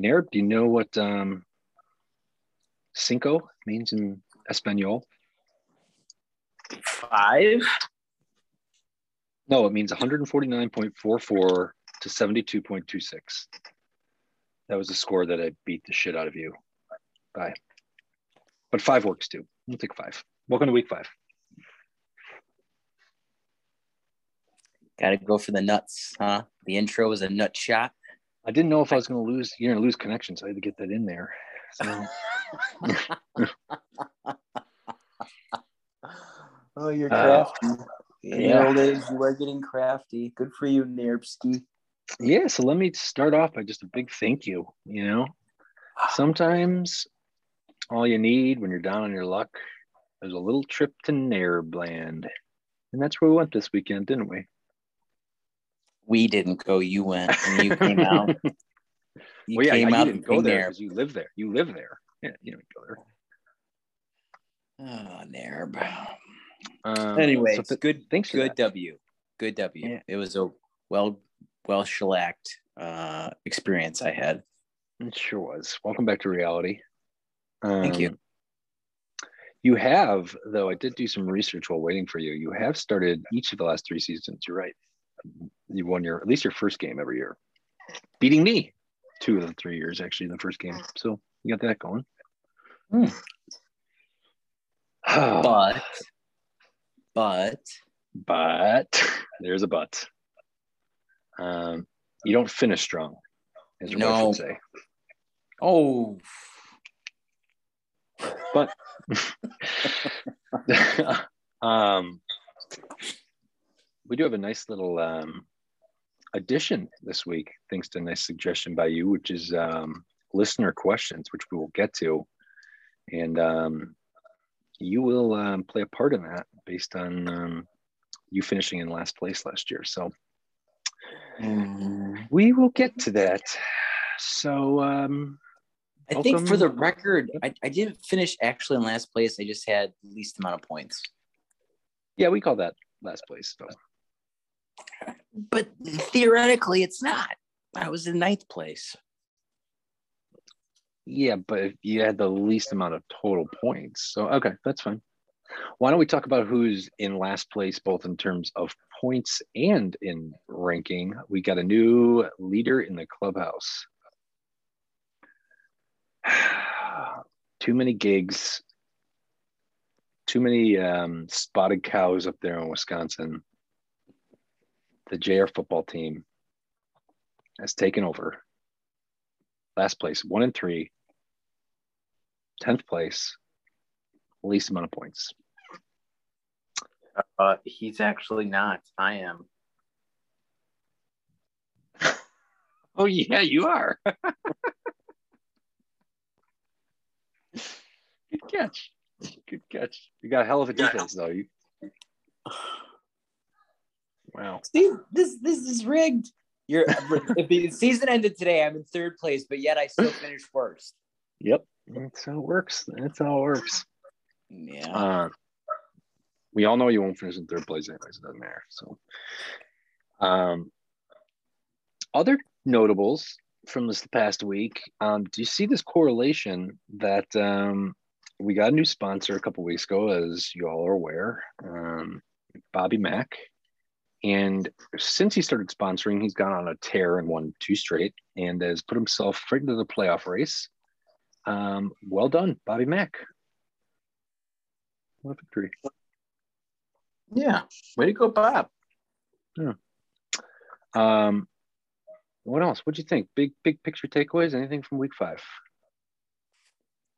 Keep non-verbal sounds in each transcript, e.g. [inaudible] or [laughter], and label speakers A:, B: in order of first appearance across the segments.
A: Nair, do you know what um, cinco means in Espanol?
B: Five.
A: No, it means 149.44 to 72.26. That was the score that I beat the shit out of you by. But five works too. We'll take five. Welcome to week five.
B: Got to go for the nuts, huh? The intro was a nut shot.
A: I didn't know if I was going to lose. You're going to lose connection, so I had to get that in there. So. [laughs]
B: oh, you're
A: Uh,
B: crafty. In
A: yeah.
B: your old age, you are getting crafty. Good for you, Nerbski.
A: Yeah, so let me start off by just a big thank you. You know, sometimes all you need when you're down on your luck is a little trip to Nairland. And that's where we went this weekend, didn't we?
B: We didn't go. You went and you [laughs] came out. You
A: well, yeah,
B: came
A: yeah,
B: out
A: you didn't go there because you live there. You live there. Yeah, you don't go there.
B: Oh, Nerb.
A: Um,
B: Anyways,
A: so th-
B: good.
A: thanks
B: Good. W. Good W.
A: Yeah.
B: It was a well, well shellacked uh, experience I had.
A: It sure was. Welcome back to reality.
B: Thank you.
A: Um, You have, though, I did do some research while waiting for you. You have started each of the last three seasons. You're right. You won your at least your first game every year, beating me two of the three years actually in the first game. So you got that going.
B: Hmm.
A: but [sighs]
B: But, but
A: but there's a but. Um, you don't finish strong, as your
B: No.
A: would say.
B: oh,
A: but [laughs] [laughs] um, we do have a nice little um, addition this week, thanks to a nice suggestion by you, which is um, listener questions, which we will get to, and um, you will um, play a part in that based on um, you finishing in last place last year. So
B: Mm.
A: we will get to that. So um,
B: I think for the record, I, I didn't finish actually in last place. I just had the least amount of points.
A: yeah, we call that last place. So.
B: But theoretically, it's not. I was in ninth place.
A: Yeah, but if you had the least amount of total points. So, okay, that's fine. Why don't we talk about who's in last place, both in terms of points and in ranking? We got a new leader in the clubhouse. [sighs] Too many gigs, too many um, spotted cows up there in Wisconsin. The JR football team has taken over. Last place, one and three, 10th place, least amount of points.
B: Uh, he's actually not. I am. [laughs]
A: Oh, yeah, you are. [laughs] Good catch. Good catch. You got a hell of a defense, though. You... Wow.
B: See, this this is rigged. You're if the season ended today, I'm in third place, but yet I still [laughs] finished first.
A: Yep. That's how it works. That's how it works.
B: Yeah.
A: Uh, we all know you won't finish in third place anyways. It doesn't matter. So, um, other notables from this past week. Um, do you see this correlation that um, we got a new sponsor a couple weeks ago, as you all are aware, um, Bobby Mack. And since he started sponsoring, he's gone on a tear and won two straight and has put himself right into the playoff race. Um, well done, Bobby Mack. What a victory.
B: yeah. Way to go, Bob. Yeah.
A: Um, what else? What'd you think? Big big picture takeaways? Anything from week five?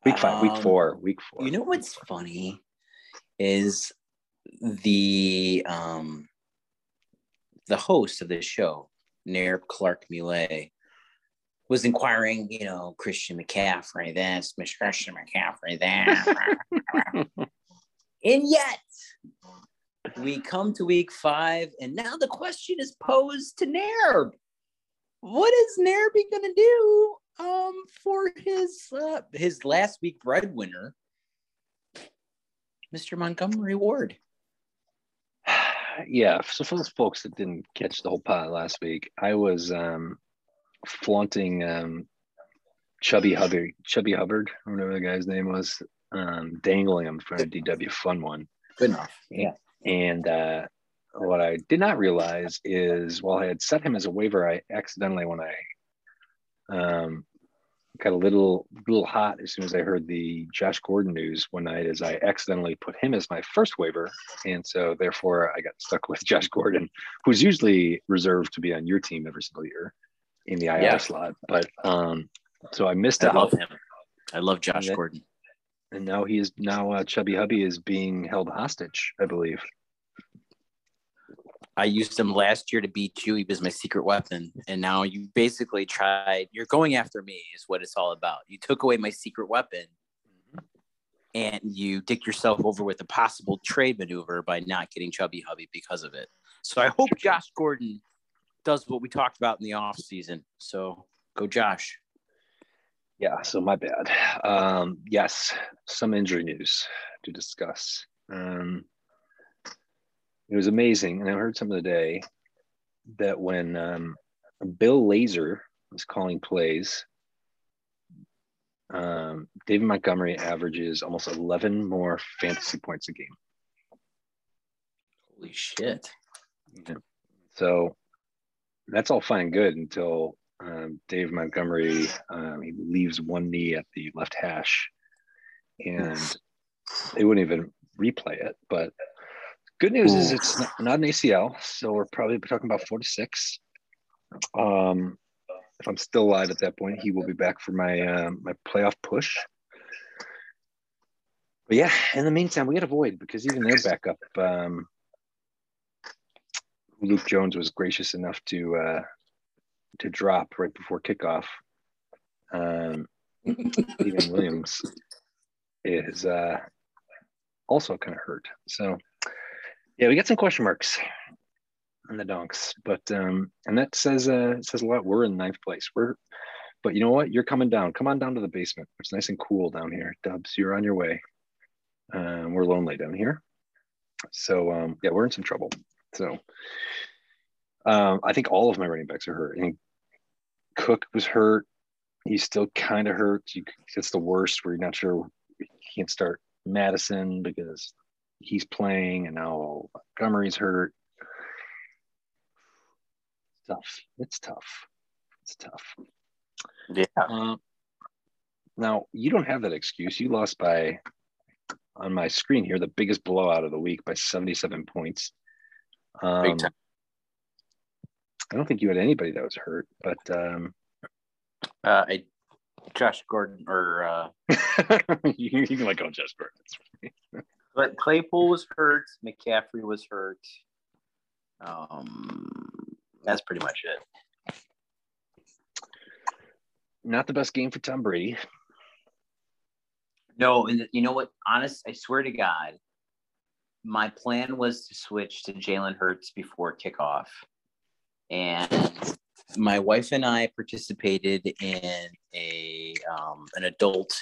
A: Week five, week
B: Um,
A: four, week four.
B: You know what's funny is the um the host of this show, Nair Clark Millet, was inquiring, you know, Christian McCaffrey this, Miss Christian McCaffrey that. and yet we come to week five, and now the question is posed to Nair. What is Nairby gonna do um for his uh, his last week breadwinner, Mr. Montgomery Ward?
A: Yeah. So for those folks that didn't catch the whole pot last week, I was um, flaunting um, Chubby Hubbard, Chubby Hubbard, whatever the guy's name was, um, dangling him for a DW fun one.
B: Good enough. Yeah.
A: And uh, what I did not realize is while I had set him as a waiver, I accidentally, when I um, got a little little hot as soon as I heard the Josh Gordon news one night, as I accidentally put him as my first waiver, and so therefore I got stuck with [laughs] Josh Gordon, who's usually reserved to be on your team every single year in the IR yeah. slot, but um, so I missed
B: I
A: out.
B: I love him. I love Josh
A: and
B: Gordon.
A: And now he is now uh, Chubby Hubby is being held hostage, I believe.
B: I used him last year to beat you. He was my secret weapon. And now you basically tried, you're going after me, is what it's all about. You took away my secret weapon and you dick yourself over with a possible trade maneuver by not getting Chubby Hubby because of it. So I hope Josh Gordon does what we talked about in the off season. So go, Josh.
A: Yeah, so my bad. Um, yes, some injury news to discuss. Um, it was amazing, and I heard some of the day that when um, Bill Lazor was calling plays, um, David Montgomery averages almost 11 more fantasy points a game.
B: Holy shit.
A: Yeah. So that's all fine and good until um, Dave Montgomery um, he leaves one knee at the left hash, and they wouldn't even replay it. But good news Ooh. is it's not, an ACL, so we're probably talking about four to six. Um, if I'm still alive at that point, he will be back for my uh, my playoff push. But yeah, in the meantime, we got to avoid because even their backup, um, Luke Jones was gracious enough to uh, to drop right before kickoff. Um, Stephen Williams is uh, also kind of hurt. So, yeah, we got some question marks on the donks, but um, and that says uh, says a lot. We're in ninth place. We're, but you know what? You're coming down. Come on down to the basement. It's nice and cool down here. Dubs, you're on your way. Um, we're lonely down here, so um, yeah, we're in some trouble. So. Um, I think all of my running backs are hurt. Think Cook was hurt. He's still kind of hurt. You, it's the worst where you're not sure you can't start Mattison because he's playing, and now Montgomery's hurt. It's tough. It's tough. It's tough.
B: Yeah. Uh,
A: now you don't have that excuse. You lost by on my screen here the biggest blowout of the week by 77 points. Um, I don't think you had anybody that was hurt, but um,
B: uh, I, Josh Gordon or uh, [laughs]
A: you, you, can like go Josh Gordon.
B: But Claypool was hurt. McCaffrey was hurt. Um, that's pretty much it.
A: Not the best game for Tom Brady.
B: No, and you know what? Honest, I swear to God, my plan was to switch to Jalen Hurts before kickoff and my wife and I participated in a um, an adult.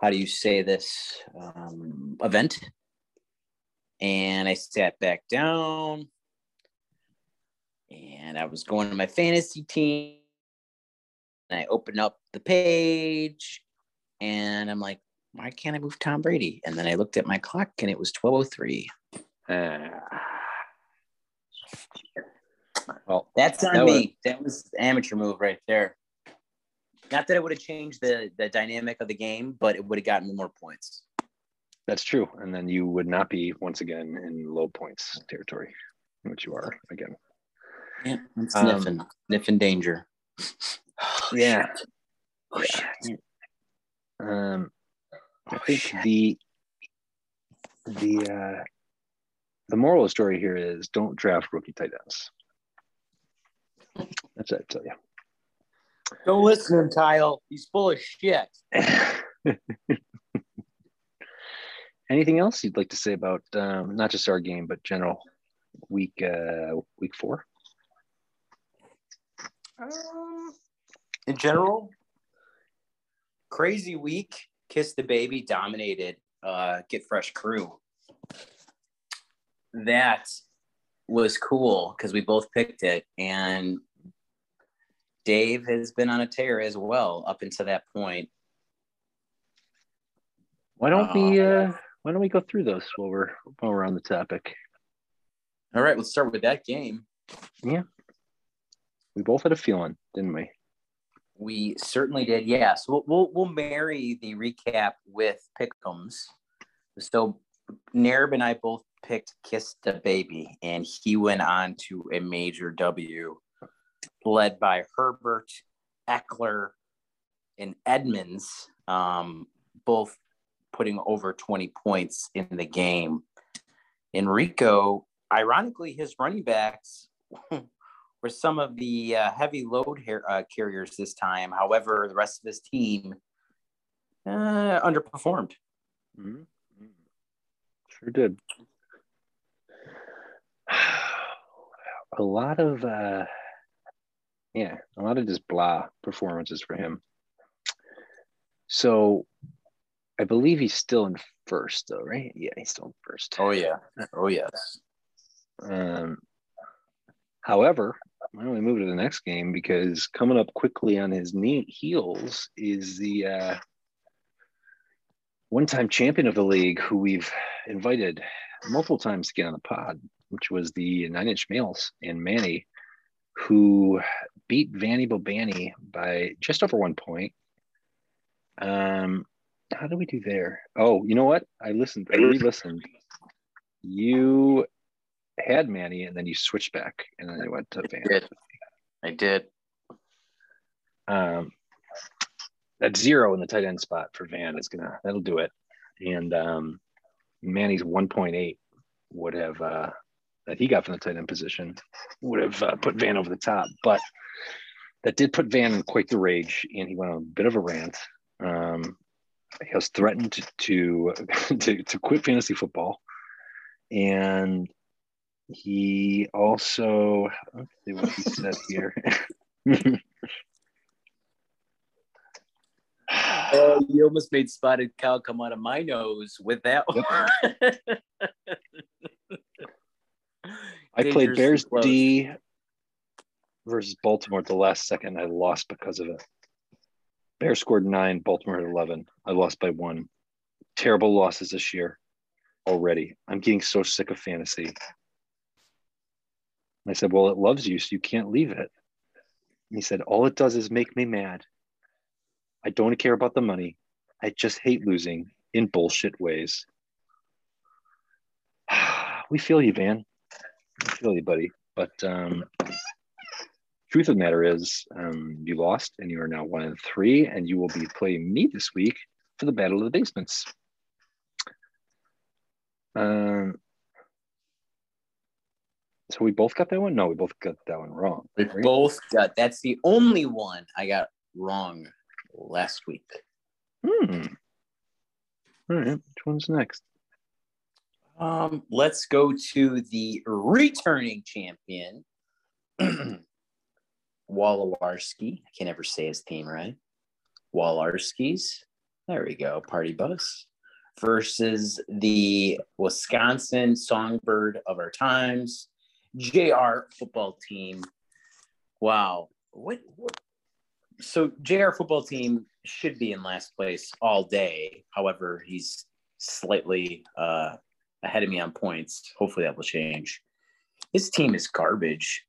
B: How do you say this um, event? And I sat back down, and I was going to my fantasy team. And I opened up the page, and I'm like, "Why can't I move Tom Brady?" And then I looked at my clock, and it was 12:03. Uh, [sighs] well, that's on that me. Was, that was amateur move right there. Not that it would have changed the the dynamic of the game, but it would have gotten me more points.
A: That's true, and then you would not be once again in low points territory, which you are again.
B: Yeah, I'm sniffing, um, sniffing danger.
A: Oh, [sighs] yeah. Shit. Oh, shit. Um, I oh, think shit. the the uh, the moral of the story here is don't draft rookie tight ends. That's what I tell you.
B: Don't listen to him, Kyle. He's full of shit. [laughs]
A: Anything else you'd like to say about um, not just our game, but general week uh, week four?
B: Um, in general, crazy week. Kiss the baby dominated. Uh, get fresh crew. That was cool because we both picked it, and Dave has been on a tear as well up until that point.
A: Why don't we uh why don't we go through those while we're while we're on the topic?
B: All right, let's start with that game.
A: Yeah. We both had a feeling, didn't we?
B: We certainly did. Yeah. So we'll we'll, we'll marry the recap with pickums. So Nerb and I both picked Kiss the Baby, and he went on to a major W, led by Herbert, Ekeler, and Edmonds, um, both putting over 20 points in the game. Enrico, ironically, his running backs [laughs] were some of the uh, heavy load uh, carriers this time. However, the rest of his team uh, underperformed.
A: Mm-hmm. Sure did. [sighs] A lot of, uh, yeah, a lot of just blah performances for him. So I believe he's still in first, though, right? Yeah, he's still in first.
B: Oh, yeah. Oh, yes.
A: Um, however, why don't we move to the next game? Because coming up quickly on his knee heels is the uh, one-time champion of the league, who we've invited multiple times to get on the pod, which was the Nine Inch Nails and Manny, who beat Vanny Bobani by just over one point. Um, how do we do there? Oh, you know what? I listened. I re-listened. You had Manny, and then you switched back, and then I went to Van.
B: I did. I did.
A: Um, that zero in the tight end spot for Van is gonna that'll do it. And um, Manny's 1.8 would have uh, that he got from the tight end position would have uh, put Van over the top, but that did put Van in quite the rage, and he went on a bit of a rant. Um, he has threatened to [laughs] to, to quit fantasy football, and he also let's see what he said here. [laughs]
B: Oh, you almost made spotted cow come out of my nose with that one. [laughs]
A: I played Bears close. D versus Baltimore at the last second. I lost because of it. Bears scored nine, Baltimore had 11. I lost by one. Terrible losses this year already. I'm getting so sick of fantasy. And I said, Well, it loves you, so you can't leave it. And he said, All it does is make me mad. I don't care about the money. I just hate losing in bullshit ways. [sighs] we feel you, Van. We feel you, buddy. But um, truth of the matter is, um, you lost and you are now one and three, and you will be playing me this week for the Battle of the Basements. Um, so we both got that one? No, we both got that one wrong.
B: We right? both got that's the only one I got wrong last week.
A: Hmm. All right. Which one's next?
B: Um, let's go to the returning champion, [clears throat] Wolowarski. I can never say his team right. Walarskis. There we go. Party bus versus the Wisconsin Songbird of our times, JR football team. Wow. What, what so JR football team should be in last place all day. However, he's slightly uh, ahead of me on points. Hopefully that will change. His team is garbage.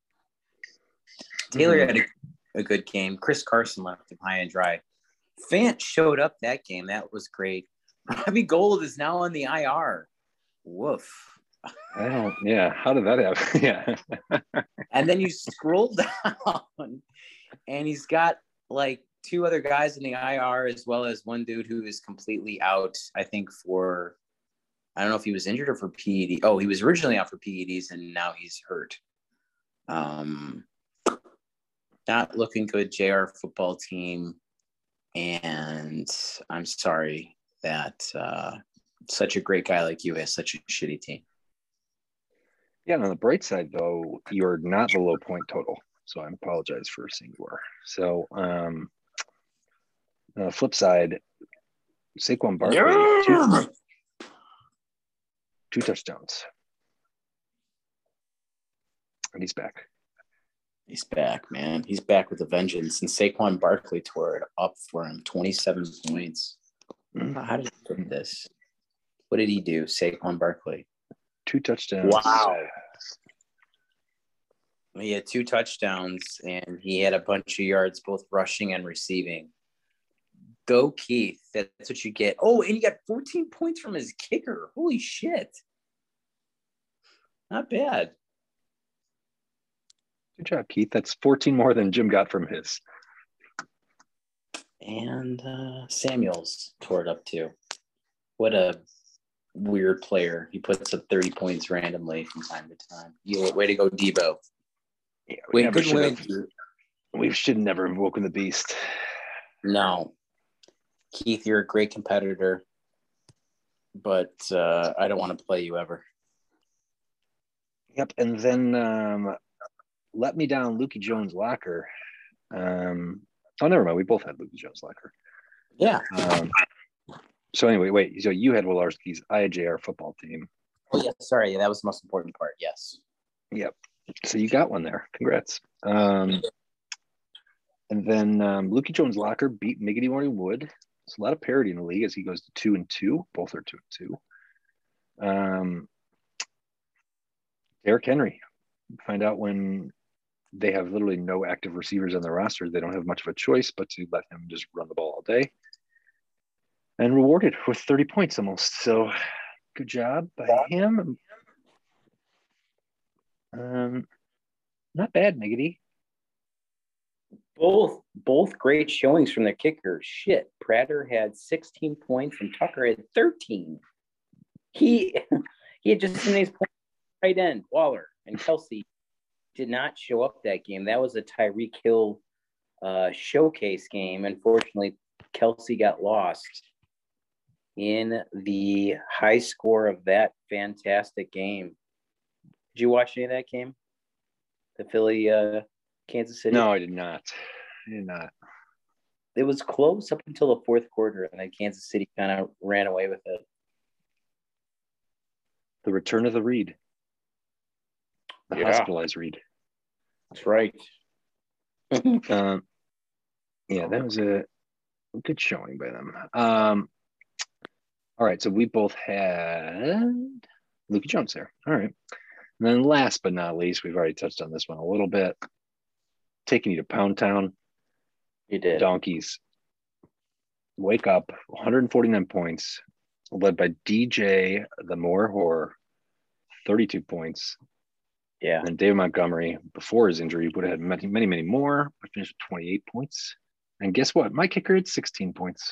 B: Taylor mm-hmm. had a, a, good game. Chris Carson left him high and dry. Fant showed up that game. That was great. [laughs] Robbie Gould is now on the IR. Woof.
A: I don't, yeah. How did that happen? [laughs] yeah.
B: and then you scroll [laughs] down and he's got like two other guys in the IR, as well as one dude who is completely out, I think, for I don't know if he was injured or for PED. Oh, he was originally out for PEDs and now he's hurt. Um, not looking good, JR football team. And I'm sorry that uh, such a great guy like you has such a shitty team.
A: Yeah, on the bright side, though, you're not the low point total. So I apologize for saying you were. So, um, uh, flip side, Saquon Barkley, yeah! two, two touchdowns. And he's back.
B: He's back, man. He's back with a vengeance. And Saquon Barkley tore it up for him 27 points.
A: Mm-hmm.
B: How did he do this? What did he do, Saquon Barkley?
A: Two touchdowns.
B: Wow. He had two touchdowns and he had a bunch of yards, both rushing and receiving. Go, Keith. That's what you get. Oh, and he got 14 points from his kicker. Holy shit. Not bad.
A: Good job, Keith. That's 14 more than Jim got from his.
B: And uh, Samuels tore it up too. What a weird player. He puts up 30 points randomly from time to time. You way to go, Deebo.
A: Yeah, we, never should have, we should never have woken the beast.
B: No. Keith, you're a great competitor, but uh, I don't want to play you ever.
A: Yep. And then um, let me down Lukey Jones locker. Um, oh, never mind. We both had Lukey Jones locker.
B: Yeah.
A: Um, so anyway, wait. So you had Willarski's IJR football team.
B: Oh, yeah. Sorry. That was the most important part. Yes.
A: Yep. So you got one there. Congrats. Um, and then um, Lukey Jones locker beat Miggity Morning Wood. It's a lot of parity in the league as he goes to two and two. Both are two and two. Um, Derrick Henry. Find out when they have literally no active receivers on their roster. They don't have much of a choice but to let him just run the ball all day. And rewarded with 30 points almost. So good job by him. Um, not bad, Miggity.
B: Both both great showings from the kickers. Shit, Prater had 16 points and Tucker had 13. He [laughs] he had just in many points right end. Waller and Kelce did not show up that game. That was a Tyreek Hill uh, showcase game. Unfortunately, Kelce got lost in the high score of that fantastic game. Did you watch any of that game? The Philly uh, Kansas City?
A: No, I did not. I did not.
B: it was close up until the fourth quarter, and then Kansas City kind of ran away with it.
A: The return of the Reid. The
B: Yeah.
A: hospitalized Reid.
B: That's right. [laughs]
A: Um, yeah, that was a good showing by them. Um, all right, so we both had Luke Jones there. All right. And then last but not least, we've already touched on this one a little bit. Taking you to Pound Town,
B: You did.
A: Donkeys. Wake up, 149 points, led by DJ the Moore Horror, 32 points.
B: Yeah.
A: And David Montgomery, before his injury, would have had many, many, many more, but finished with 28 points. And guess what? My kicker had 16 points.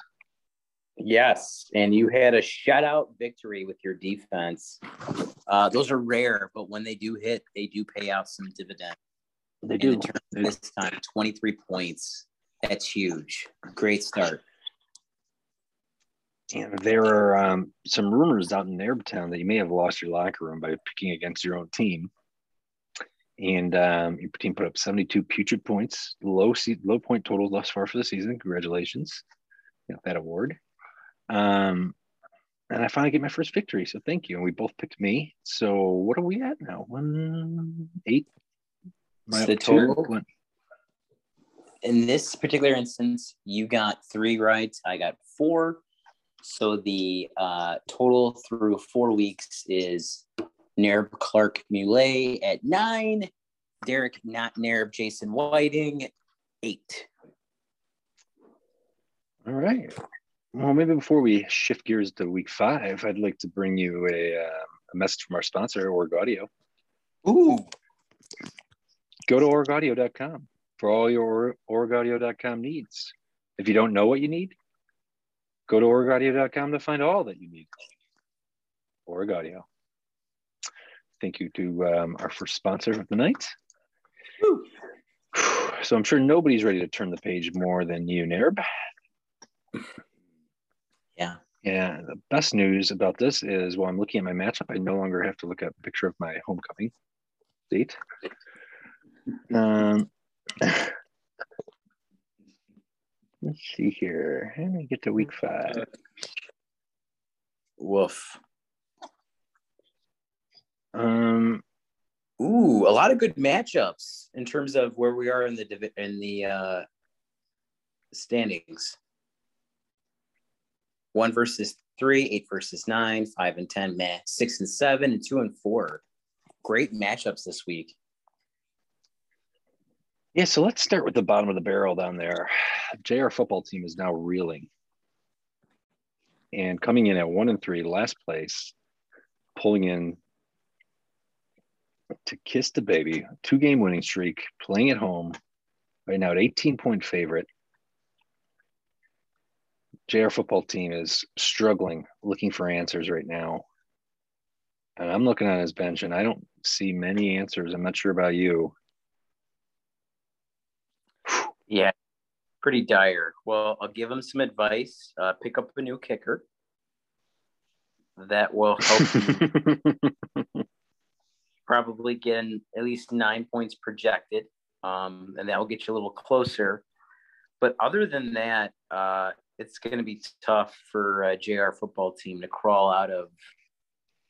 B: Yes. And you had a shutout victory with your defense. Uh, those are rare, but when they do hit, they do pay out some dividend.
A: They do.
B: in terms this time, 23 points. That's huge. Great start.
A: And there are um, some rumors out in Airtown that you may have lost your locker room by picking against your own team. And um, your team put up 72 putrid points, low se- low point total thus far for the season. Congratulations, you got that award. Um, and I finally get my first victory, so thank you. And we both picked me. So what are we at now? One eight. Am I
B: The
A: two?
B: total?
A: One-
B: in this particular instance, you got three rights. I got four. So the uh, total through four weeks is Nerb Clark Muley at nine, Derek Not Nerb Jason Whiting eight.
A: All right. Well, maybe before we shift gears to week five, I'd like to bring you a, uh, a message from our sponsor, Org Audio.
B: Ooh,
A: Go to orgaudio.com for all your orgaudio.com needs. If you don't know what you need, go to orgaudio.com to find all that you need. Org Audio. Thank you to um, our first sponsor of the night.
B: Woo.
A: So I'm sure nobody's ready to turn the page more than you, Nerb.
B: yeah.
A: Yeah, the best news about this is while I'm looking at my matchup, I no longer have to look at a picture of my homecoming date. Um, [sighs] let's see here. How do we get to week five?
B: Woof.
A: Um,
B: Ooh, a lot of good matchups in terms of where we are in the in the uh, standings. One versus three, eight versus nine, five and ten, man, six and seven, and two and four. Great matchups this week.
A: Yeah, so let's start with the bottom of the barrel down there. [sighs] JR football team is now reeling and coming in at one and three, last place, pulling in to kiss the baby, two game winning streak, playing at home, right now at 18 point favorite. JR football team is struggling, looking for answers right now. And I'm looking at his bench and I don't see many answers. I'm not sure about you.
B: Yeah, pretty dire. Well, I'll give him some advice. Uh, pick up a new kicker. That will help [laughs] probably get at least nine points projected, um, and that will get you a little closer. But other than that, uh, it's going to be tough for a JR football team to crawl out of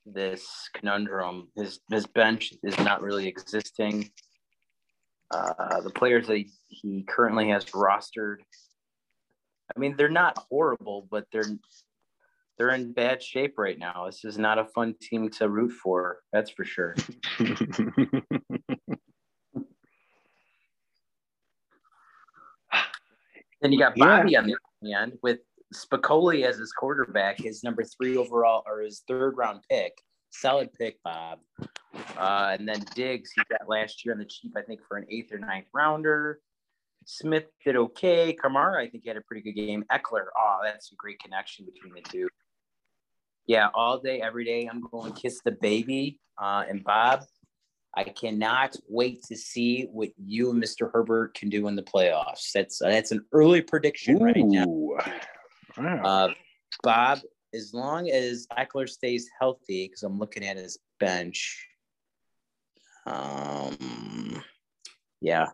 B: this conundrum. His his bench is not really existing. Uh, the players that he, he currently has rostered, I mean, they're not horrible, but they're they're in bad shape right now. This is not a fun team to root for. That's for sure. [laughs] then you got Bobby yeah. on the other hand with Spicoli as his quarterback, his number three overall or his third round pick. Solid pick, Bob. Uh, and then Diggs, he got last year on the cheap, I think, for an eighth or ninth rounder. Smith did okay. Kamara, I think, he had a pretty good game. Ekeler, oh, that's a great connection between the two. Yeah, all day, every day, I'm going to kiss the baby. Uh, and Bob, I cannot wait to see what you and Mr. Herbert can do in the playoffs. That's uh, that's an early prediction Ooh. right now. Wow. Uh, Bob, as long as Ekeler stays healthy, because I'm looking at his bench. Um, yeah,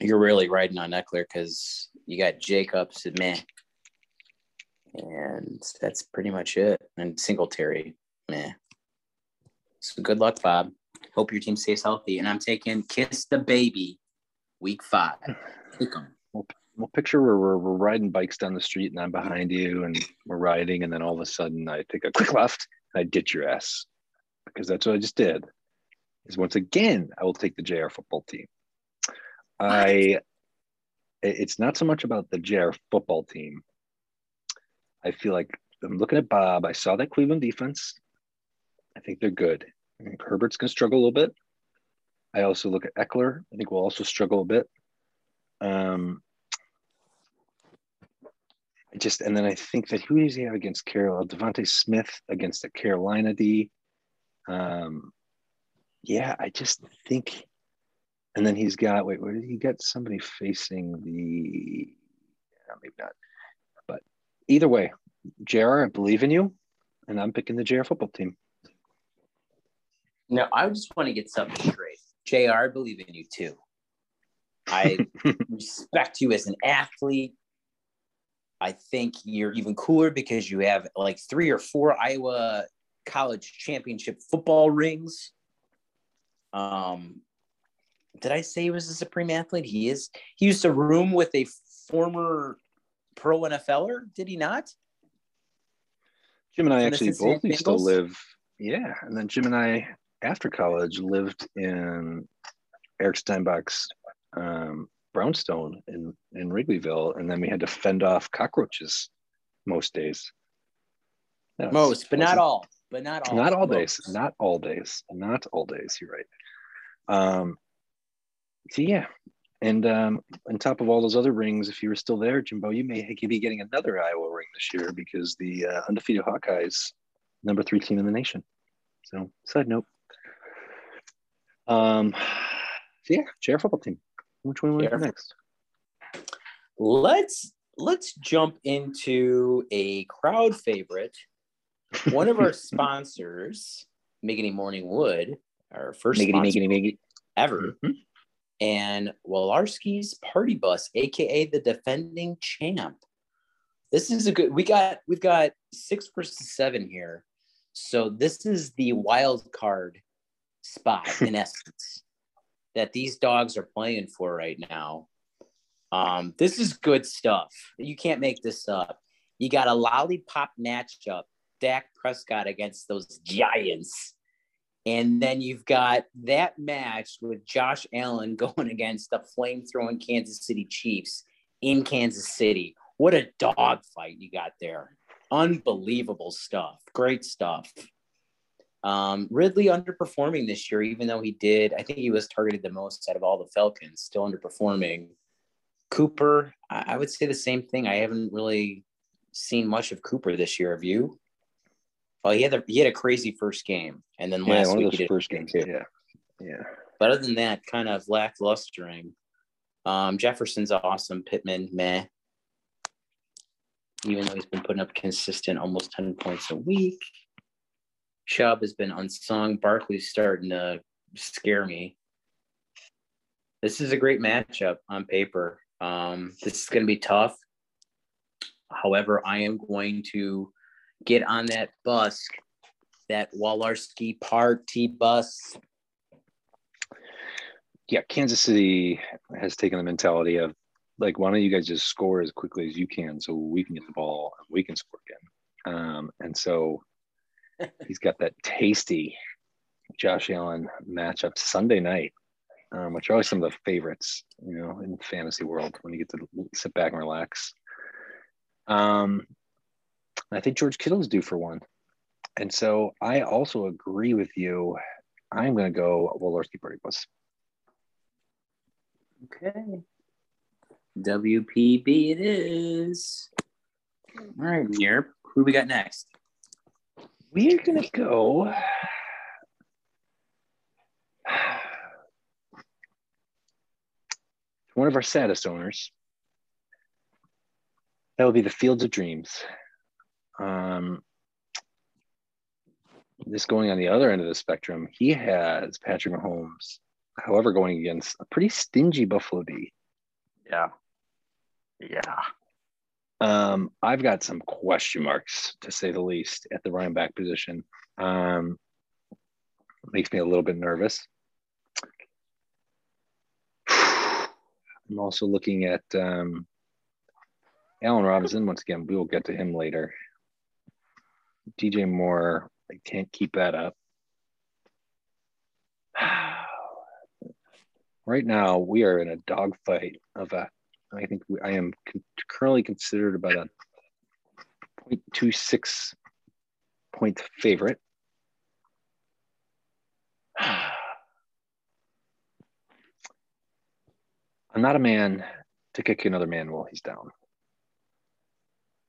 B: you're really riding on Ekeler because you got Jacobs and man, and that's pretty much it. And Singletary, man. So good luck, Bob. Hope your team stays healthy. And I'm taking Kiss the Baby, week five. Take them
A: well, picture where we're, we're riding bikes down the street and I'm behind you and we're riding, and then all of a sudden I take a quick [laughs] left and I ditch your ass because that's what I just did. Is once again I will take the JR football team. I it's not so much about the JR football team. I feel like I'm looking at Bob. I saw that Cleveland defense. I think they're good. I think Herbert's going to struggle a little bit. I also look at Ekeler. I think we'll also struggle a bit. Um, just and then I think that who does he have against Carol? DeVonta Smith against the Carolina D. Um, yeah, I just think, and then he's got wait, where did he get somebody facing the? Maybe not, but either way, Jr. I believe in you, and I'm picking the JR football team.
B: No, I just want to get something straight. Jr. I believe in you too. I [laughs] respect you as an athlete. I think you're even cooler because you have like three or four Iowa college championship football rings. Um, did I say he was a supreme athlete? He is. He used to room with a former pro NFLer. Did he not?
A: Jim and I actually both used to live. Yeah, and then Jim and I, after college, lived in Eric Steinbach's um, brownstone in in Wrigleyville, and then we had to fend off cockroaches most days.
B: most, but not all. But not all.
A: Not all days. Not all days. Not all days. You're right. Um. So yeah, and um, on top of all those other rings, if you were still there, Jimbo, you may be getting another Iowa ring this year because the uh, undefeated Hawkeyes, number three team in the nation. So, side note. Um, so yeah, JR football team. Which one want next?
B: Let's let's jump into a crowd favorite. One of our [laughs] sponsors, Miggity Morning Wood, our first Miggity, Miggity, Miggity. ever. Mm-hmm. And Walarski's Party Bus, aka the defending champ. This is a good. We got we've got six versus seven here, so this is the wild card spot in [laughs] essence that these dogs are playing for right now. Um, this is good stuff. You can't make this up. You got a lollipop matchup, Dak Prescott against those Giants. And then you've got that match with Josh Allen [laughs] going against the flame throwing Kansas City Chiefs in Kansas City. What a dog fight you got there. Unbelievable stuff. Great stuff. Um, Ridley underperforming this year, even though he did, I think he was targeted the most out of all the Falcons, still underperforming. Cooper, I, I would say the same thing. I haven't really seen much of Cooper this year. Have you? Well, he had a he had a crazy first game, and then
A: Yeah,
B: last
A: one of
B: week
A: those
B: he did
A: first games.
B: too.
A: Yeah. Yeah.
B: But other than that, kind of lacklustering. Um, Jefferson's awesome. Pittman, meh. Even though he's been putting up consistent almost 10 points a week. Chubb has been unsung. Barkley's starting to scare me. This is a great matchup on paper. Um, this is going to be tough. However, I am going to get on that bus, that Wallarski party bus.
A: Yeah. Kansas City has taken the mentality of like, why don't you guys just score as quickly as you can so we can get the ball and we can score again. Um, and so he's got that tasty Josh Allen matchup Sunday night, um, which are always some of the favorites, you know, in the fantasy world when you get to sit back and relax. Um, I think George Kittle's due for one. And so I also agree with you. I'm going to go Wolarski Party Bus.
B: Okay. WPB it is. All right, Nir. Who we got next?
A: We're going to go. to [sighs] One of our saddest owners. That would be the Fields of Dreams. Um, this going on the other end of the spectrum, he has Patrick Mahomes, however, going against a pretty stingy Buffalo D.
B: Yeah. Yeah.
A: Um, I've got some question marks to say the least at the running back position. Um, makes me a little bit nervous. [sighs] I'm also looking at um, Allen Robinson. Once again, we will get to him later. DJ Moore, I can't keep that up. [sighs] Right now, we are in a dogfight of a. I think I am con- currently considered about a 0.26 point favorite. [sighs] I'm not a man to kick another man while he's down.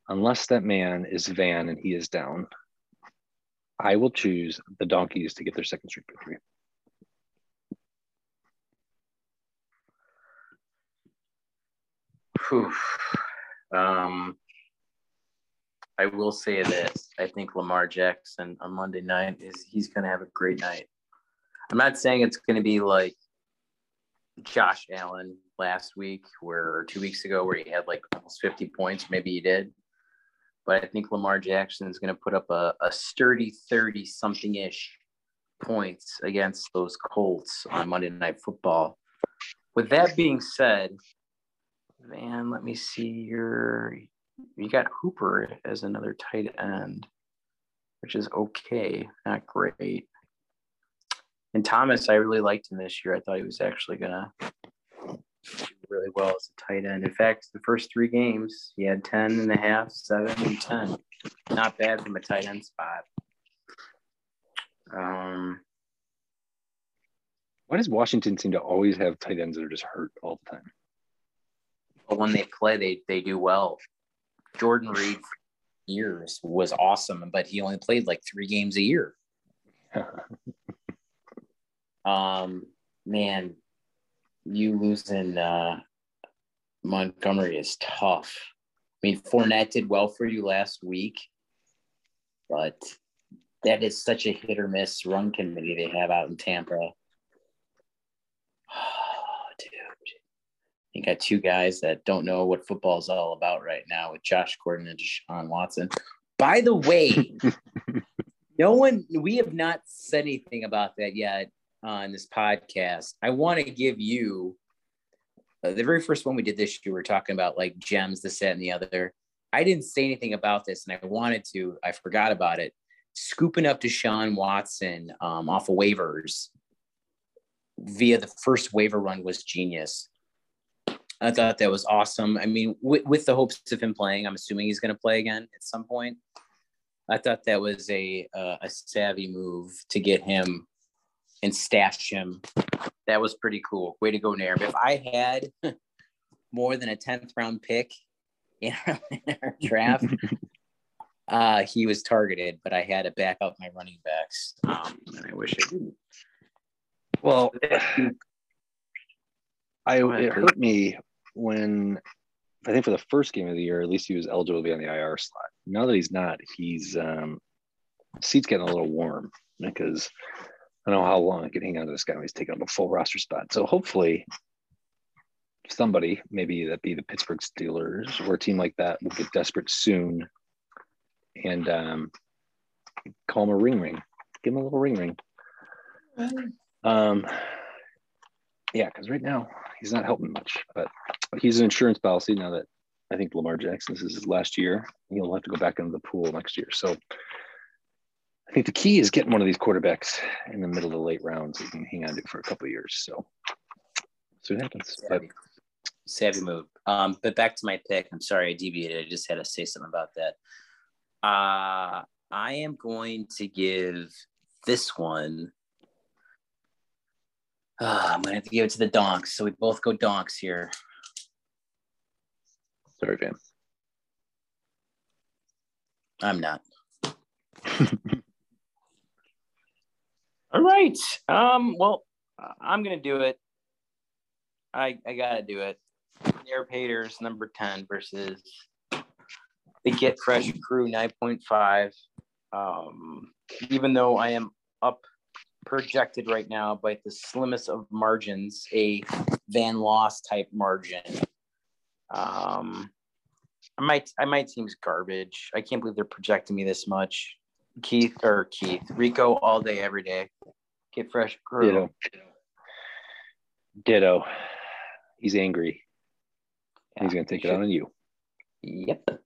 A: Unless that man is Van and he is down, I will choose the Donkeys to get their second straight victory.
B: Um, I will say this. I think Lamar Jackson on Monday night is he's going to have a great night. I'm not saying it's going to be like Josh Allen last week, where or two weeks ago, where he had like almost 50 points. Maybe he did, but I think Lamar Jackson is going to put up a, a sturdy 30 something ish points against those Colts on Monday Night Football. With that being said, man, let me see your. You got Hooper as another tight end, which is okay, not great. And Thomas, I really liked him this year. I thought he was actually gonna do really well as a tight end. In fact, the first three games, he had 10 and a half, seven, and 10. Not bad from a tight end spot. Um,
A: Why does Washington seem to always have tight ends that are just hurt all the time?
B: But when they play, they they do well. Jordan Reed years was awesome, but he only played like three games a year. [laughs] Um, man, you losing uh, Montgomery is tough. I mean, Fournette did well for you last week, but that is such a hit or miss run committee they have out in Tampa. You got two guys that don't know what football is all about right now with Josh Gordon and Deshaun Watson. By the way, [laughs] no one, we have not said anything about that yet. on this podcast, I want to give you uh, the very first one we did this year. We are talking about like gems, this, that, and the other. I didn't say anything about this, and I wanted to. I forgot about it. Scooping up Deshaun Watson um, off of waivers via the first waiver run was genius. I thought that was awesome. I mean, with, with the hopes of him playing, I'm assuming he's going to play again at some point. I thought that was a uh, a savvy move to get him and stash him. That was pretty cool. Way to go, Nairn. If I had [laughs] more than a 10th round pick [laughs] in our, in our draft, [laughs] uh, he was targeted, but I had to back up my running backs. Um, and I wish I didn't.
A: Well, I it hurt me when I think for the first game of the year, at least he was eligible to be on the IR slot. Now that he's not, he's um, seat's getting a little warm because I don't know how long I can hang on to this guy when he's taking up a full roster spot. So hopefully, somebody, maybe that be the Pittsburgh Steelers or a team like that, will get desperate soon and um, call him a ring ring. Give him a little ring ring. Um, yeah, because right now he's not helping much, but he's an insurance policy now that I think Lamar Jackson this is his last year. He'll have to go back into the pool next year. So I think the key is getting one of these quarterbacks in the middle of the late rounds that you can hang on to it for a couple of years. So see what happens.
B: Savvy, but, savvy move. Um, but back to my pick. I'm sorry I deviated. I just had to say something about that. Uh, I am going to give this one uh, I'm gonna have to give it to the donks. So we both go donks here.
A: Sorry, Van.
B: I'm not. [laughs] All right. Um, well, I'm gonna do it. I I gotta do it. Air Paters number 10 versus the Get Fresh Crew 9.5. Um, even though I am up projected right now by the slimmest of margins, a Van Loss type margin. Um, I might, I might team's garbage. I can't believe they're projecting me this much. Keith or Keith, Rico all day, every day. Get fresh crew.
A: Ditto. Ditto. He's angry. Yeah, He's gonna take it out on you.
B: Yep.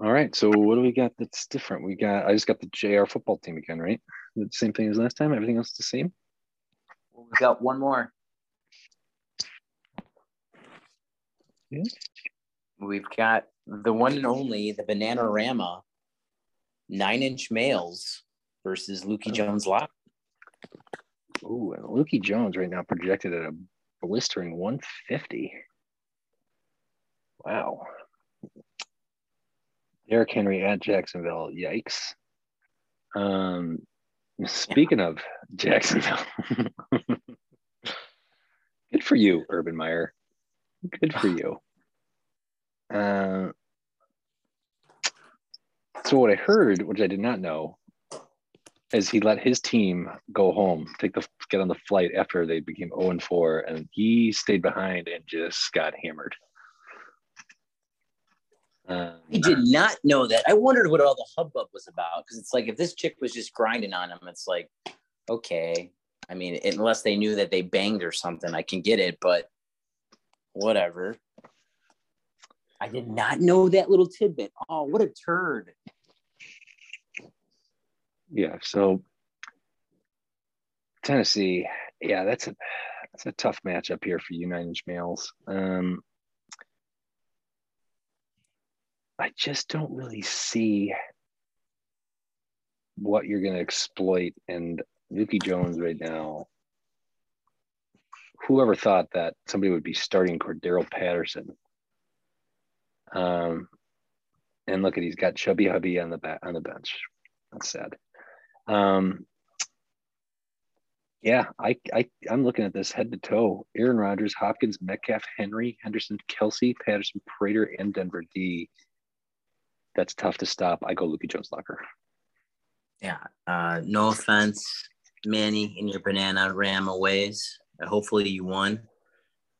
A: All right. So what do we got that's different? We got I just got the JR football team again, right? The same thing as last time. Everything else is the same.
B: Well, we got one more. Yeah. We've got the one and only the Bananarama nine inch males versus Lukey oh. Jones Lock.
A: Ooh, and Lukey Jones right now projected at a blistering 150. Wow. Derrick Henry at Jacksonville. Yikes. Um, speaking of Jacksonville, [laughs] good for you, Urban Meyer. Good for you. Uh, so what I heard, which I did not know, is he let his team go home, take the get on the flight after they became 0 and 4, and he stayed behind and just got hammered.
B: Um, I did not know that. I wondered what all the hubbub was about because it's like if this chick was just grinding on him, it's like, okay. I mean, unless they knew that they banged or something, I can get it, but whatever. I did not know that little tidbit. Oh, what a turd.
A: Yeah, so Tennessee, yeah, that's a that's a tough matchup here for you nine inch males. Um, I just don't really see what you're going to exploit. And Nuki Jones right now, whoever thought that somebody would be starting Cordarrelle Patterson? Um, and look at he's got Chubby Hubby on the back on the bench. That's sad. Um, yeah, I, I I'm looking at this head to toe. Aaron Rodgers, Hopkins, Metcalf, Henry, Henderson, Kelce, Patterson, Prater, and Denver D that's tough to stop, I go Lukey Jones Locker.
B: Yeah. Uh, no offense, Manny, in your banana ram ways. Hopefully you won,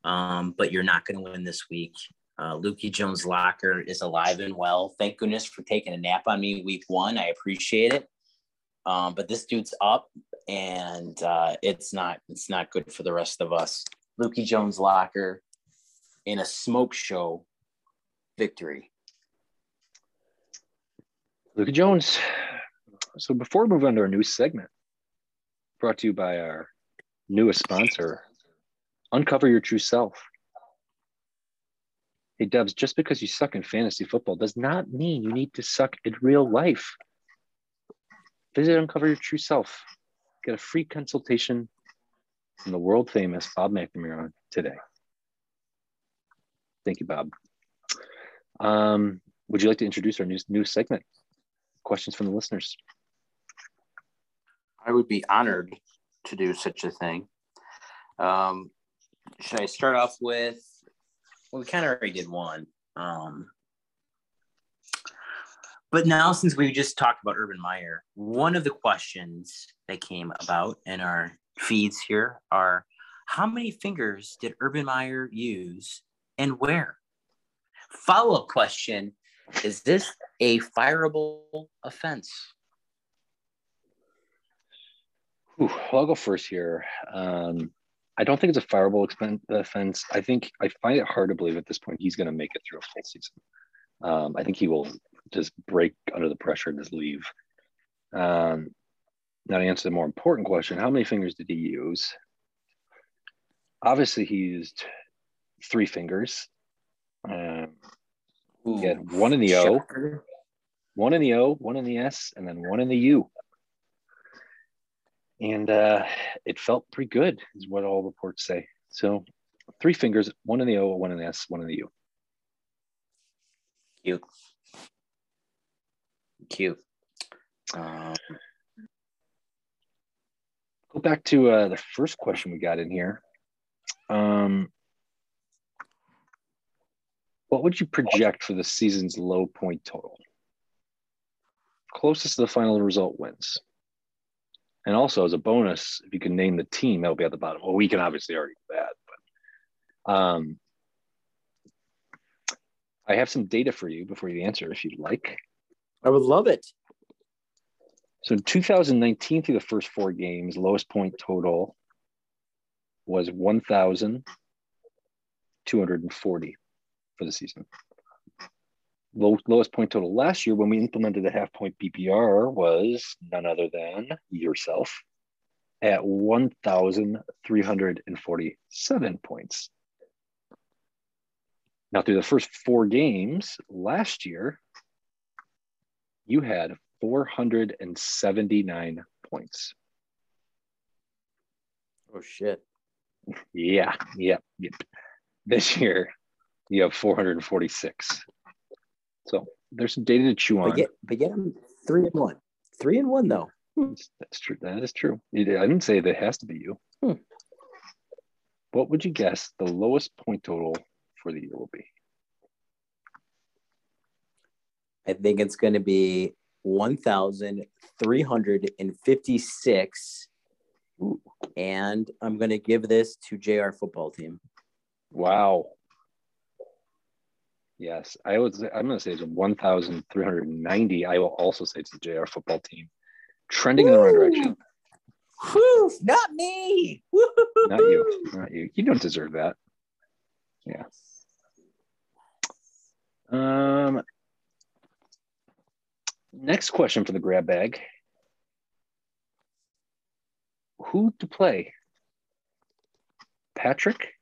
B: um, but you're not going to win this week. Uh, Lukey Jones Locker is alive and well. Thank goodness for taking a nap on me week one. I appreciate it. Um, but this dude's up. and uh, it's not it's not good for the rest of us. Lukey Jones locker in a smoke show victory.
A: Lukey Jones. So before we move on to our new segment, brought to you by our newest sponsor, Uncover Your True Self. Hey, Dubs, just because you suck in fantasy football does not mean you need to suck in real life. Visit Uncover Your True Self. Get a free consultation from the world famous Bob McNamara today. Thank you, Bob. Um, would you like to introduce our new, new segment? Questions from the listeners.
B: I would be honored to do such a thing. Um, should I start off with? Well, we kind of already did one. Um, but now, since we just talked about Urban Meyer, one of the questions that came about in our feeds here are how many fingers did Urban Meyer use and where? Follow up question Is this a fireable offense?
A: Ooh, I'll go first here. Um, I don't think it's a fireable offense. I think I find it hard to believe at this point he's going to make it through a full season. Um, I think he will just break under the pressure and just leave. Um, now to answer the more important question, how many fingers did he use? Obviously, he used three fingers. Um, he had one in the O, one in the O, one in the S, and then one in the U and uh, it felt pretty good, is what all reports say. So, three fingers, one in the O, one in the S, one in the U.
B: Cute. Cute. Um,
A: go back to uh, the first question we got in here. Um, what would you project for the season's low point total? Closest to the final result wins. And also as a bonus, if you can name the team, that'll be at the bottom. Well, we can obviously already do that, but um, I have some data for you before you answer if you'd like.
B: I would love it.
A: So in 2019, through the first four games, lowest point total was 1,240 for the season low, lowest point total last year when we implemented the half point PPR was none other than yourself at 1,347 points. Now, through the first four games last year, you had 479 points.
B: Oh, shit.
A: Yeah, yep, yep. This year, you have 446. So there's some data to chew on.
B: But get, but get them three and one. Three and one though.
A: That's true. That is true. I didn't say that has to be you. Hmm. What would you guess the lowest point total for the year will be?
B: I think it's going to be 1,356. And I'm going to give this to JR football team.
A: Wow. Yes, I would. Say, I'm going to say it's 1,390. I will also say it's the JR football team, trending Woo! in the right direction.
B: Woo! Not me. Woo!
A: Not you. Not you. You don't deserve that. Yeah. Um. Next question for the grab bag. Who to play? Patrick,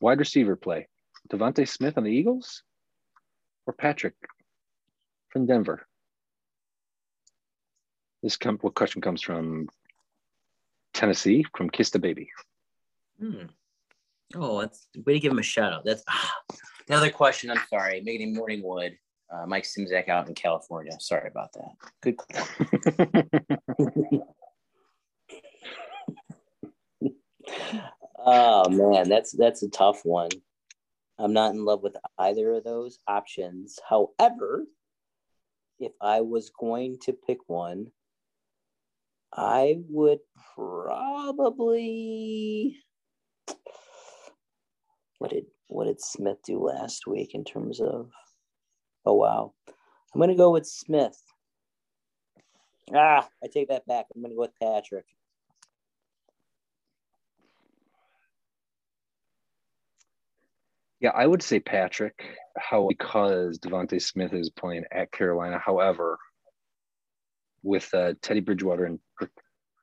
A: wide receiver play. DeVonta Smith on the Eagles or Patrick from Denver? This com- what question comes from Tennessee from Kiss the Baby.
B: Hmm. Oh, that's way to give him a shout out. That's ah, another question. I'm sorry, Megan Morningwood, uh, Mike Simzak out in California. Sorry about that. Good. [laughs] oh man, that's that's a tough one. I'm not in love with either of those options. However, if I was going to pick one, I would probably what did what did Smith do last week in terms of oh wow. I'm gonna go with Smith. Ah, I take that back. I'm gonna go with Patrick.
A: Yeah, I would say Patrick. How because DeVonta Smith is playing at Carolina. However, with uh, Teddy Bridgewater and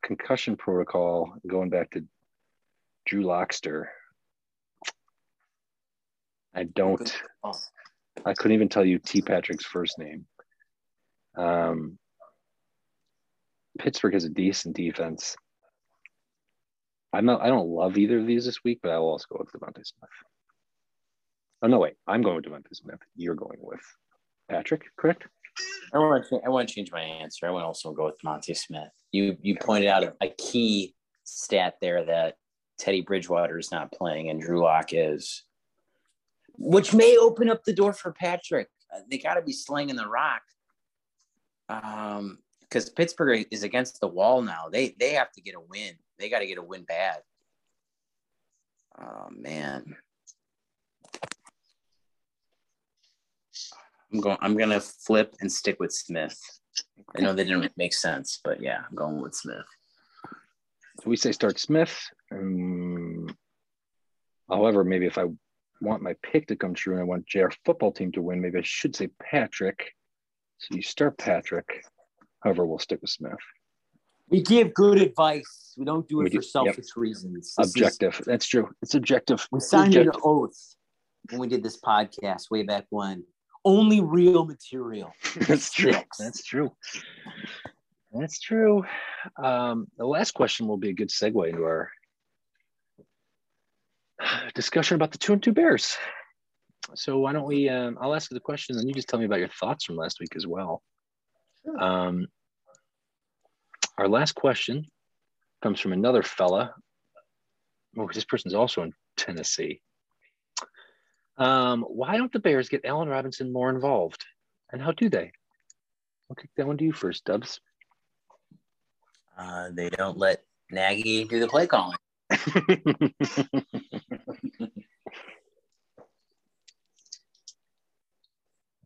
A: concussion protocol going back to Drew Lockster, I don't. I couldn't even tell you T. Patrick's first name. Um, Pittsburgh has a decent defense. I'm not. I don't love either of these this week, but I will also go with DeVonta Smith. Oh no, wait. I'm going with DeVonta Smith. You're going with Patrick, correct?
B: I want to. I want to change my answer. I want to also go with Monty Smith. You you pointed out a, a key stat there that Teddy Bridgewater is not playing and Drew Lock is, which may open up the door for Patrick. Uh, they got to be slinging the rock. Um, because Pittsburgh is against the wall now. They they have to get a win. They got to get a win bad. Oh man. I'm going. I'm gonna flip and stick with Smith. I know they didn't make sense, but yeah, I'm going with Smith.
A: So we say start Smith. Um, however, maybe if I want my pick to come true and I want JR football team to win, maybe I should say Patrick. So you start Patrick. However, we'll stick with Smith.
B: We give good advice. We don't do it we for do, selfish yep. reasons.
A: This objective. Is, That's true. It's objective.
B: We signed an oath when we did this podcast way back when only real material. [laughs]
A: That's true. That's true. That's true. Um, the last question will be a good segue into our discussion about the two and two Bears. So why don't we? Um, I'll ask you the question, and you just tell me about your thoughts from last week as well. Um, our last question comes from another fella. Oh, this person's also in Tennessee. Um, why don't the Bears get Allen Robinson more involved? And how do they? I'll kick that one to you first, Dubs.
B: Uh, they don't let Nagy do the play calling. [laughs]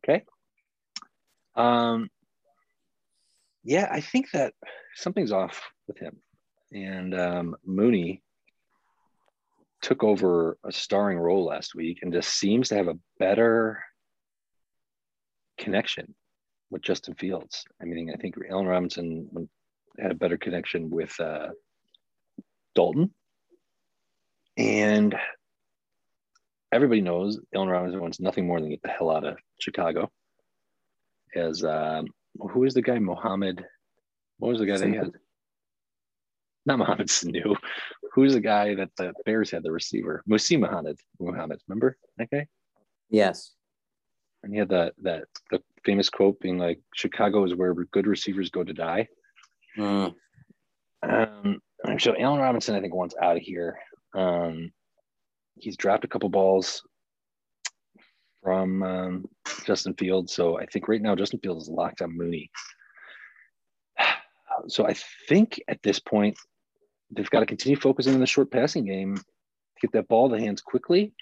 A: okay. Um, yeah, I think that something's off with him. And um, Mooney took over a starring role last week and just seems to have a better connection with Justin Fields. I mean, I think Allen Robinson had a better connection with uh, Dalton. And everybody knows Allen Robinson wants nothing more than get the hell out of Chicago. As um, who is the guy? Mohammed. What was the guy that he had? Not Mohammed Sanu. Who's the guy that the Bears had, the receiver? Muhsin Muhammad. Muhammad, remember that guy?
B: Yes.
A: And he had that that the famous quote being like, "Chicago is where good receivers go to die." Mm. Um, so Allen Robinson, I think, wants out of here. Um, he's dropped a couple balls from um, Justin Fields, so I think right now Justin Fields is locked on Mooney. [sighs] So I think at this point they've got to continue focusing on the short passing game, get that ball to hands quickly.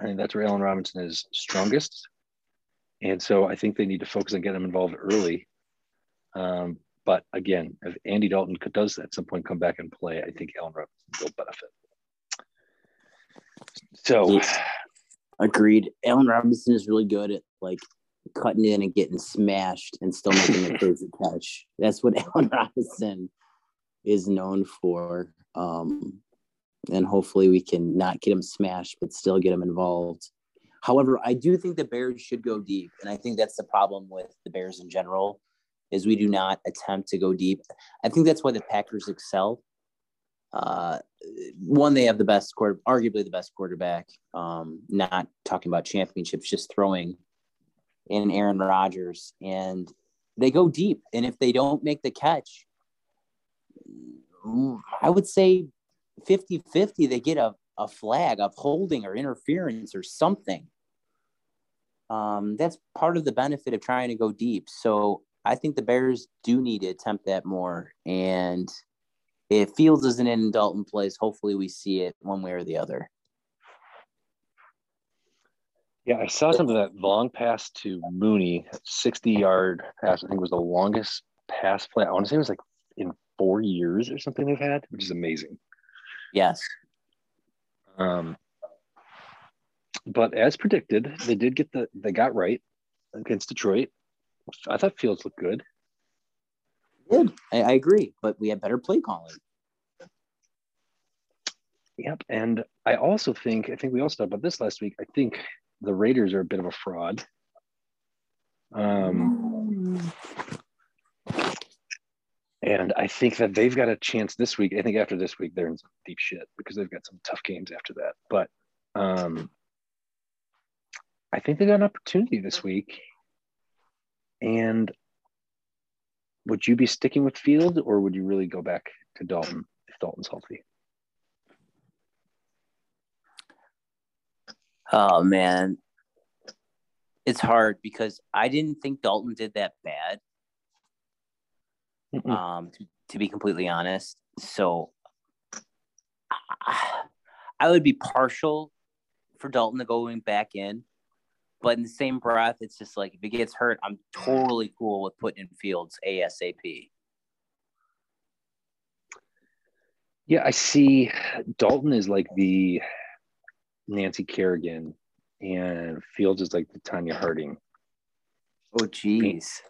A: I think that's where Allen Robinson is strongest. And so I think they need to focus on getting him involved early. Um, but again, if Andy Dalton could does at some point come back and play, I think Allen Robinson will benefit. So
B: agreed. Allen Robinson is really good at like cutting in and getting smashed and still making a [laughs] crazy catch. That's what Allen Robinson is known for. Um, and hopefully we can not get him smashed, but still get him involved. However, I do think the Bears should go deep, and I think that's the problem with the Bears in general, is we do not attempt to go deep. I think that's why the Packers excel. Uh, one, they have the best quarter, arguably the best quarterback. Um, not talking about championships, just throwing in Aaron Rodgers, and they go deep. And if they don't make the catch, I would say 50 50, they get a, a flag of holding or interference or something. Um, that's part of the benefit of trying to go deep. So I think the Bears do need to attempt that more. And if Fields isn't in Dalton plays, hopefully we see it one way or the other.
A: Yeah, I saw some of that long pass to Mooney, 60 yard pass. I think was the longest pass play. I want to say it was like in four years or something they've had, which is amazing.
B: Yes.
A: Um, but as predicted, they did get the they got right against Detroit. I thought Fields looked good.
B: Good, I, I agree, but we had better play calling.
A: Yep, and I also think I think we also talked about this last week. I think the Raiders are a bit of a fraud. Um, and I think that they've got a chance this week. I think after this week, they're in some deep shit because they've got some tough games after that. But um, I think they got an opportunity this week. And would you be sticking with Field or would you really go back to Dalton if Dalton's healthy?
B: Oh man, it's hard because I didn't think Dalton did that bad.
A: Mm-mm.
B: Um, to, to be completely honest, so I would be partial for Dalton to going back in, but in the same breath, it's just like if he gets hurt, I'm totally cool with putting in Fields ASAP.
A: Yeah, I see Dalton is like the Nancy Kerrigan and Fields is like the Tonya Harding.
B: Oh, geez.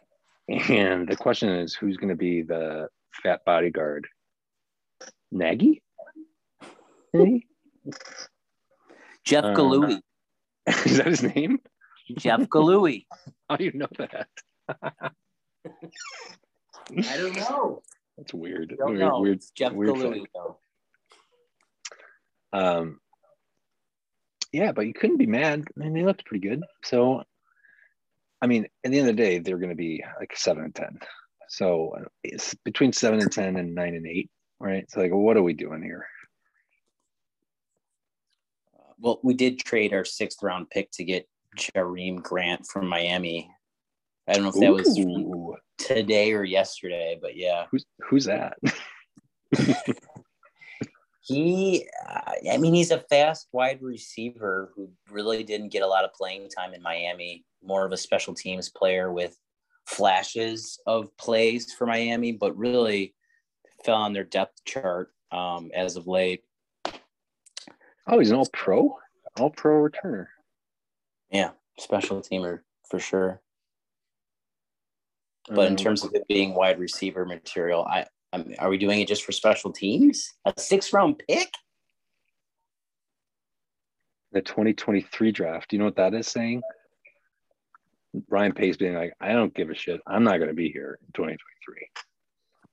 A: And the question is who's going to be the fat bodyguard? Nagy? Maybe?
B: Jeff
A: Um,
B: Galooey. [laughs]
A: is that his name?
B: Jeff Gillooly. [laughs]
A: How do you know that?
B: I don't know.
A: That's weird.
B: Don't
A: weird,
B: know.
A: weird,
B: It's Jeff
A: weird
B: Galooey, though.
A: Um, yeah, but you couldn't be mad. I mean, they looked pretty good. So, I mean, at the end of the day, they're going to be like seven and ten. So it's between seven and ten and nine and eight, right? So, like, what are we doing here?
B: Well, we did trade our sixth round pick to get Jakeem Grant from Miami. I don't know if that was today or yesterday, but yeah,
A: who's who's that? [laughs]
B: he. Uh, I mean, he's a fast wide receiver who really didn't get a lot of playing time in Miami. More of a special teams player with flashes of plays for Miami, but really fell on their depth chart um, as of late.
A: oh, he's an all pro, all pro returner.
B: Yeah, special teamer for sure. But in terms of it being wide receiver material, I, I mean, are we doing it just for special teams? A six round pick?
A: the 2023 draft, do you know what that is saying? Ryan Pace being like, I don't give a shit. I'm not going to be here in 2023.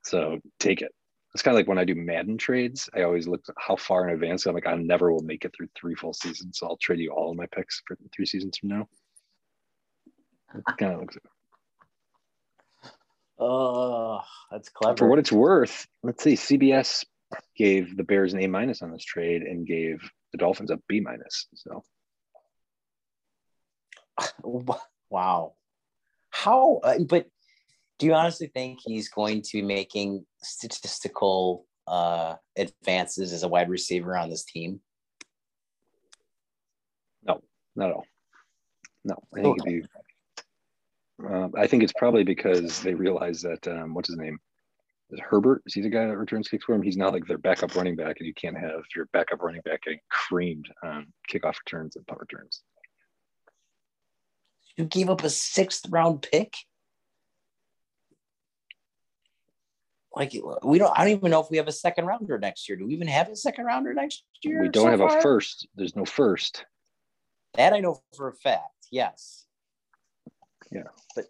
A: So take it. It's kind of like when I do Madden trades, I always look how far in advance. I'm like, I never will make it through three full seasons. So I'll trade you all of my picks for three seasons from now. Kind of looks
B: Oh, that's clever.
A: for what it's worth. Let's see. CBS gave the Bears an A minus on this trade and gave the Dolphins a B minus. So [laughs]
B: wow. How, uh, but do you honestly think he's going to be making statistical uh, advances as a wide receiver on this team?
A: no, not at all. No, I think be. Uh, I think it's probably because they realize that um, what's his name? Is Herbert? Is he the guy that returns kicks for him? He's not like their backup running back, and you can't have your backup running back getting creamed on kickoff returns and punt returns.
B: You gave up a sixth round pick? Like we don't I don't even know if we have a second rounder next year. Do we even have a second rounder next year?
A: We don't
B: so
A: have
B: far?
A: a first. There's no first.
B: That I know for a fact. Yes.
A: Yeah.
B: But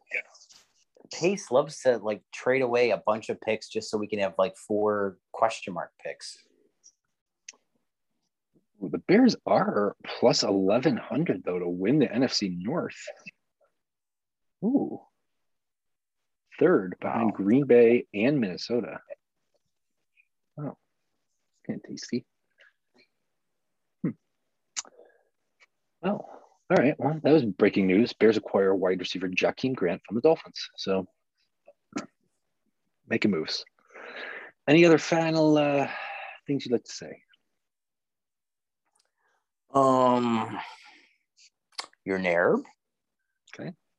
B: Pace loves to like trade away a bunch of picks just so we can have like four question mark picks.
A: The Bears are plus eleven hundred though to win the NFC North. Ooh. Third behind
B: Wow.
A: Green Bay and Minnesota. Oh, kind of tasty. Hmm. Well, all right. Well, that was breaking news. Bears acquire wide receiver Jakeem Grant from the Dolphins. So making moves. Any other final uh, things you'd like to say?
B: Um your Nerb.
A: Okay.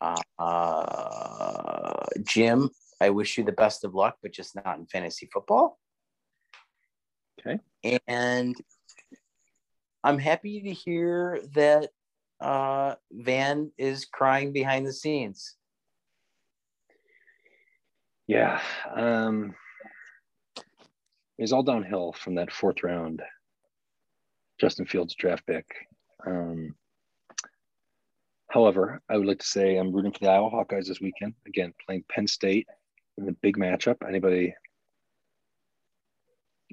B: Uh, Jim, I wish you the best of luck, but just not in fantasy football.
A: Okay.
B: And I'm happy to hear that uh, Van is crying behind the scenes.
A: Yeah. Um, it's all downhill from that fourth round Justin Fields draft pick. Um, however, I would like to say I'm rooting for the Iowa Hawkeyes this weekend. Again, playing Penn State in the big matchup. Anybody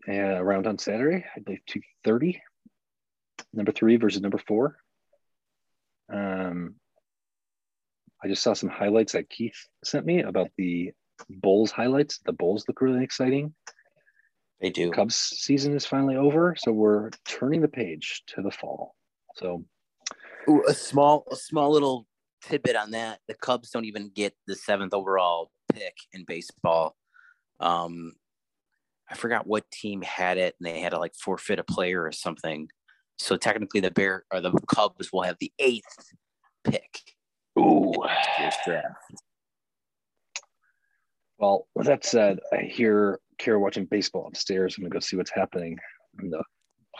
A: uh, around on Saturday? I believe 2:30. Number three versus number four. Um, I just saw some highlights that Keith sent me about the Bulls highlights. The Bulls look really exciting.
B: They do.
A: Cubs season is finally over, so we're turning the page to the fall. So,
B: Ooh, a small, a small little tidbit on that: the Cubs don't even get the seventh overall pick in baseball. Um, I forgot what team had it, and they had to like forfeit a player or something. So technically, the Bear or the Cubs will have the eighth pick.
A: ooh.
B: next year's draft.
A: Well, with that said, I hear Kara watching baseball upstairs. I'm gonna go see what's happening in the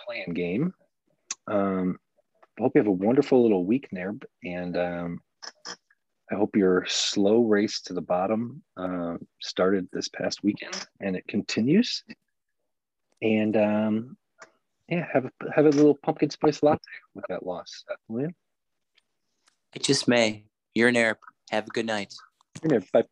A: playing game. Um, hope you have a wonderful little week, Nerb, and um, I hope your slow race to the bottom uh, started this past weekend and it continues. And um, yeah, have a have a little pumpkin spice latte with that loss, will you?
B: It just may. You're an Arab. Have a good night.
A: Nerb, bye.